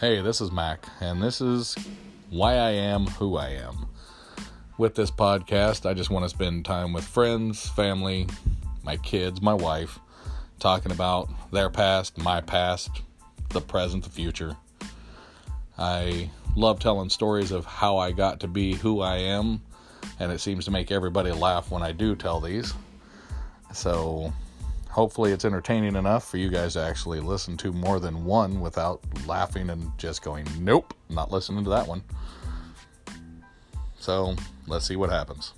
Hey, this is Mac, and this is why I am who I am. With this podcast, I just want to spend time with friends, family, my kids, my wife, talking about their past, my past, the present, the future. I love telling stories of how I got to be who I am, and it seems to make everybody laugh when I do tell these. So, hopefully it's entertaining enough for you guys to actually listen to more than one without laughing and just going, nope, not listening to that one. So let's see what happens.